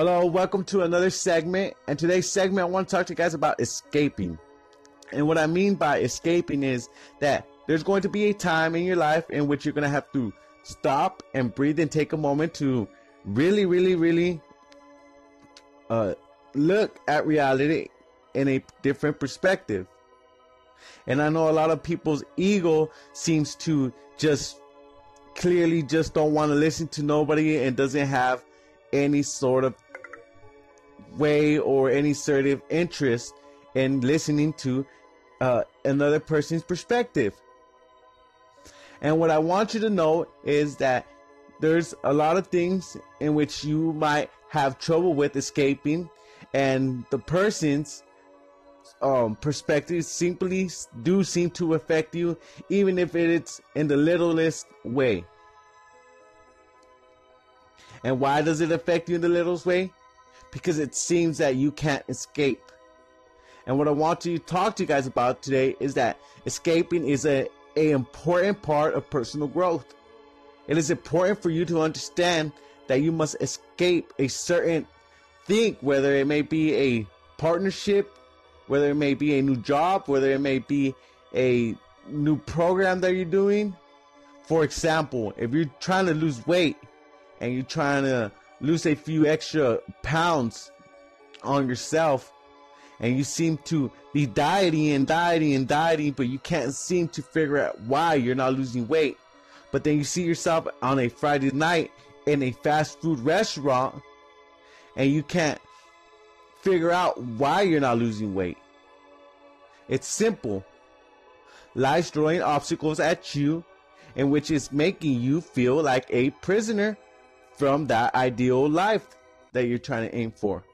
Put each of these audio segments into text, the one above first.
Hello, welcome to another segment. And today's segment, I want to talk to you guys about escaping. And what I mean by escaping is that there's going to be a time in your life in which you're going to have to stop and breathe and take a moment to really, really, really uh, look at reality in a different perspective. And I know a lot of people's ego seems to just clearly just don't want to listen to nobody and doesn't have any sort of way or any sort of interest in listening to uh, another person's perspective. And what I want you to know is that there's a lot of things in which you might have trouble with escaping, and the person's um, perspectives simply do seem to affect you, even if it's in the littlest way. And why does it affect you in the littlest way? Because it seems that you can't escape. And what I want to talk to you guys about today is that escaping is a, a important part of personal growth. It is important for you to understand that you must escape a certain thing, whether it may be a partnership, whether it may be a new job, whether it may be a new program that you're doing. For example, if you're trying to lose weight and you're trying to lose a few extra pounds on yourself and you seem to be dieting and dieting and dieting, but you can't seem to figure out why you're not losing weight. But then you see yourself on a Friday night in a fast food restaurant and you can't figure out why you're not losing weight. It's simple. Life's throwing obstacles at you and which is making you feel like a prisoner from that ideal life that you're trying to aim for.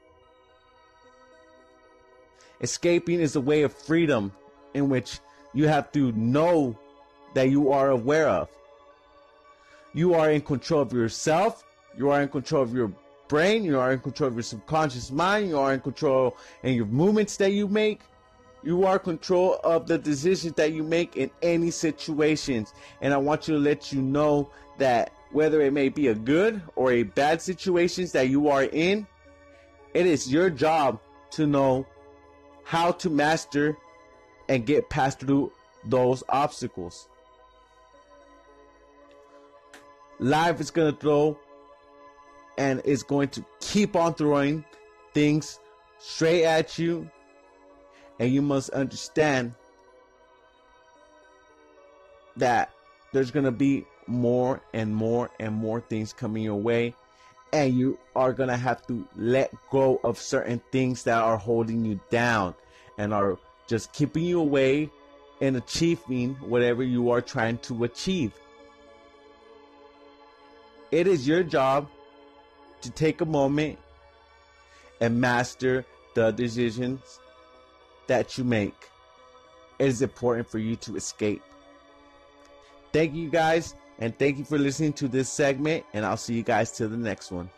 Escaping is a way of freedom in which you have to know that you are aware of. You are in control of yourself, you are in control of your brain, you are in control of your subconscious mind, you are in control in your movements that you make. You are control of the decisions that you make in any situations. And I want you to let you know that whether it may be a good or a bad situations that you are in, it is your job to know how to master and get past through those obstacles. Life is going to throw and is going to keep on throwing things straight at you. And you must understand that there's going to be more and more and more things coming your way and you are going to have to let go of certain things that are holding you down and are just keeping you away in achieving whatever you are trying to achieve. It is your job to take a moment and master the decisions that you make. It is important for you to escape. Thank you guys and thank you for listening to this segment, and I'll see you guys till the next one.